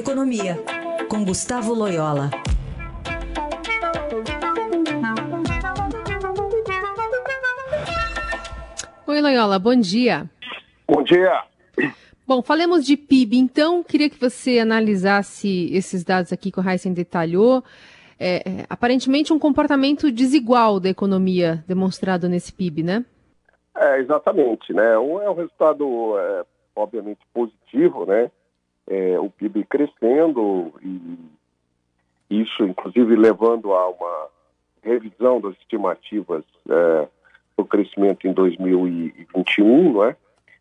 Economia, com Gustavo Loyola. Oi, Loyola, bom dia. Bom dia. Bom, falemos de PIB, então. Queria que você analisasse esses dados aqui que o Heisen detalhou. É, é, aparentemente, um comportamento desigual da economia demonstrado nesse PIB, né? É, exatamente, né? Um é um resultado, é, obviamente, positivo, né? É, o PIB crescendo e isso, inclusive, levando a uma revisão das estimativas é, do crescimento em 2021, não é?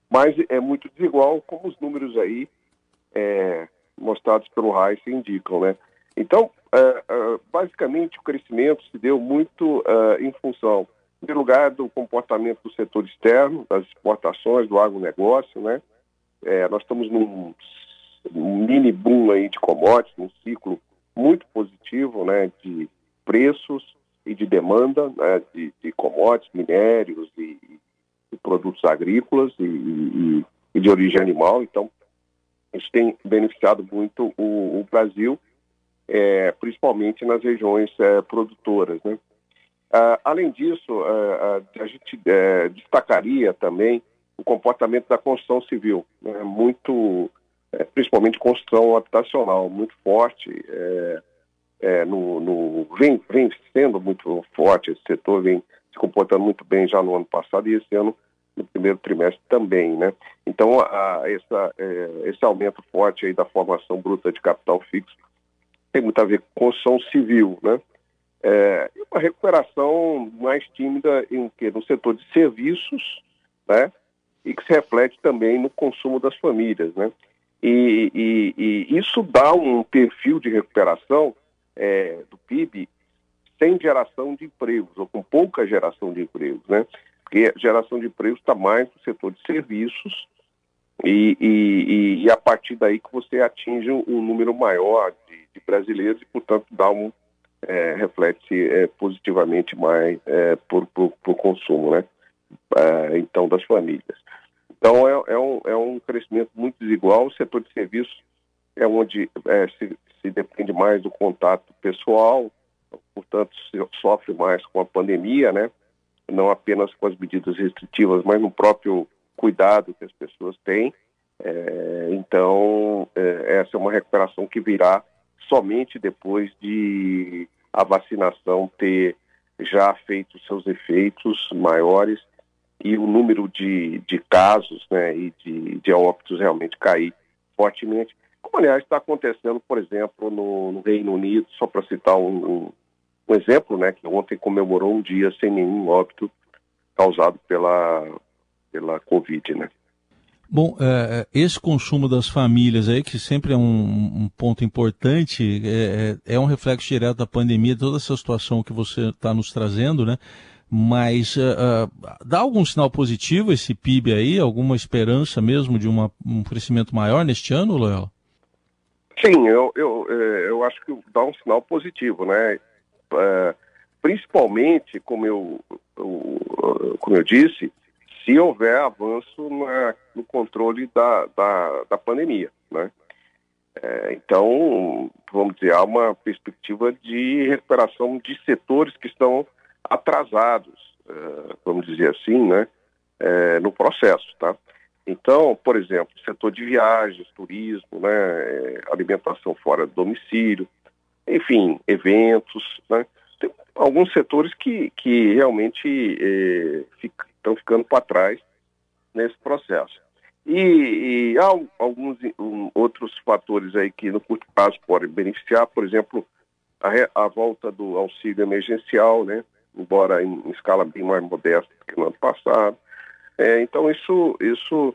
mas é muito desigual, como os números aí é, mostrados pelo Reis indicam, né? Então, é, é, basicamente, o crescimento se deu muito é, em função, em primeiro lugar, do comportamento do setor externo, das exportações, do agronegócio, né? É, nós estamos num, num mini boom aí de commodities, num ciclo muito positivo, né, de preços e de demanda né, de, de commodities, minérios e, de produtos agrícolas e, e, e, de origem animal. Então, isso tem beneficiado muito o, o Brasil, é, principalmente nas regiões é, produtoras. Né? Ah, além disso, a gente é, destacaria também o comportamento da construção civil, né? muito, é, principalmente construção habitacional, muito forte. É, é, no, no, vem, vem sendo muito forte esse setor, vem se comportando muito bem já no ano passado e esse ano no primeiro trimestre também, né? Então, a, essa, é, esse aumento forte aí da formação bruta de capital fixo tem muito a ver com construção civil, né? É, uma recuperação mais tímida em que no setor de serviços, né? E que se reflete também no consumo das famílias, né? E, e, e isso dá um perfil de recuperação é, do PIB sem geração de empregos, ou com pouca geração de empregos, né? Porque geração de empregos está mais no setor de serviços e, e, e, a partir daí que você atinge um, número maior de, de, brasileiros e, portanto, dá um, é, reflete é, positivamente mais é, por, consumo, né? É, então, das famílias. Então, é, é, um, é um crescimento muito desigual. O setor de serviços é onde é, se, se depende mais do contato pessoal, portanto, sofre mais com a pandemia, né? Não apenas com as medidas restritivas, mas no próprio cuidado que as pessoas têm. É, então, é, essa é uma recuperação que virá somente depois de a vacinação ter já feito seus efeitos maiores e o número de, de casos né, e de, de óbitos realmente cair fortemente. Como, aliás, está acontecendo, por exemplo, no, no Reino Unido, só para citar um, um, exemplo, né, que ontem comemorou um dia sem nenhum óbito causado pela, pela Covid, né. Bom, é, é esse consumo das famílias aí, que sempre é um, um ponto importante, é, é, é, um reflexo direto da pandemia, toda essa situação que você está nos trazendo, né? Mas uh, dá algum sinal positivo esse PIB aí? Alguma esperança mesmo de uma, um crescimento maior neste ano, Loyola? Sim, eu, eu, é, eu acho que dá um sinal positivo, né? Principalmente, como eu, como eu disse, se houver avanço na, no controle da, da, da pandemia, né? Então, vamos dizer, há uma perspectiva de recuperação de setores que estão atrasados, é, vamos dizer assim, né? É, no processo, tá? Então, por exemplo, setor de viagens, turismo, né, é, alimentação fora do domicílio, enfim, eventos, né, tem alguns setores que, que realmente fica, estão ficando para trás nesse processo. E, e há alguns um, outros fatores aí que no curto prazo podem beneficiar, por exemplo, a, a volta do auxílio emergencial, né, embora em, escala bem mais modesta que no ano passado, é, então, isso, isso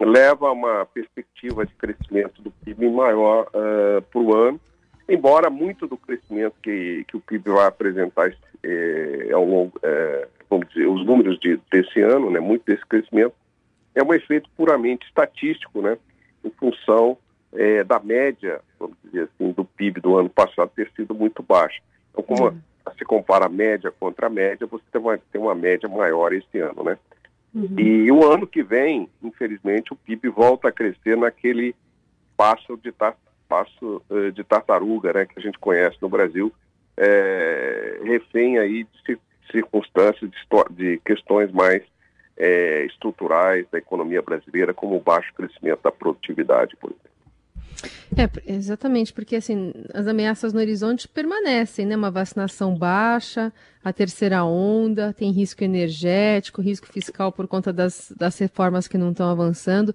leva a uma perspectiva de crescimento do PIB maior uh, para o ano, embora muito do crescimento que, que o PIB vai apresentar é, ao longo, é, vamos dizer, os números de, desse ano, né, muito desse crescimento, é um efeito puramente estatístico, né, em função é, da média, vamos dizer assim, do PIB do ano passado ter sido muito baixa. Então, como uhum. Se compara a média contra a média, você tem uma, tem uma média maior esse ano, né? Uhum. E o ano que vem, infelizmente, o PIB volta a crescer naquele passo de estar passo de tartaruga, né, que a gente conhece no Brasil, é, refém aí de circunstâncias, de, de questões mais é, estruturais da economia brasileira, como o baixo crescimento da produtividade, por exemplo. É, exatamente, porque assim, as ameaças no horizonte permanecem, né? Uma vacinação baixa, a terceira onda, tem risco energético, risco fiscal por conta das, das reformas que não estão avançando.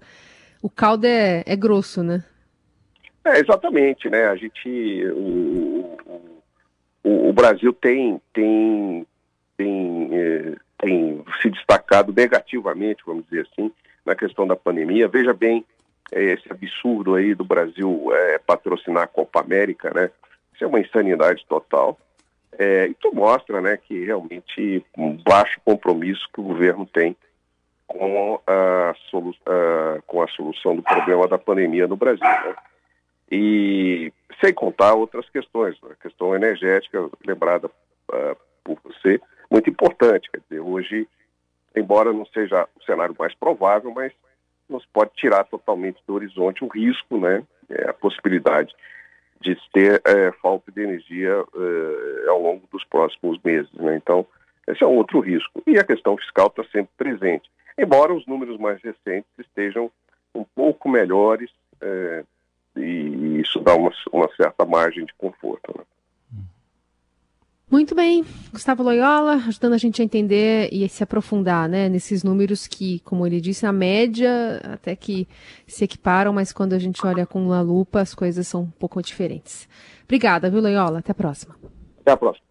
O caldo é, é grosso, né? É, exatamente, né? A gente. O, o, o Brasil tem, tem, tem, é, tem se destacado negativamente, vamos dizer assim, na questão da pandemia. Veja bem esse absurdo aí do Brasil é, patrocinar a Copa América, né? Isso é uma insanidade total. É, isso mostra, né, que realmente um baixo compromisso que o governo tem com a, solu uh, com a solução do problema da pandemia no Brasil. Né? E sem contar outras questões, a questão energética, lembrada uh, por você, muito importante. Quer dizer, hoje, embora não seja o cenário mais provável, mas nos pode tirar totalmente do horizonte o risco, né, é, a possibilidade de ter é, falta de energia é, ao longo dos próximos meses. Né? Então, esse é um outro risco. E a questão fiscal está sempre presente, embora os números mais recentes estejam um pouco melhores é, e isso dá uma, uma certa margem de conforto. Né? Muito bem, Gustavo Loyola, ajudando a gente a entender e se aprofundar né, nesses números que, como ele disse, na média até que se equiparam, mas quando a gente olha com uma lupa as coisas são um pouco diferentes. Obrigada, viu, Loyola? Até a próxima. Até a próxima.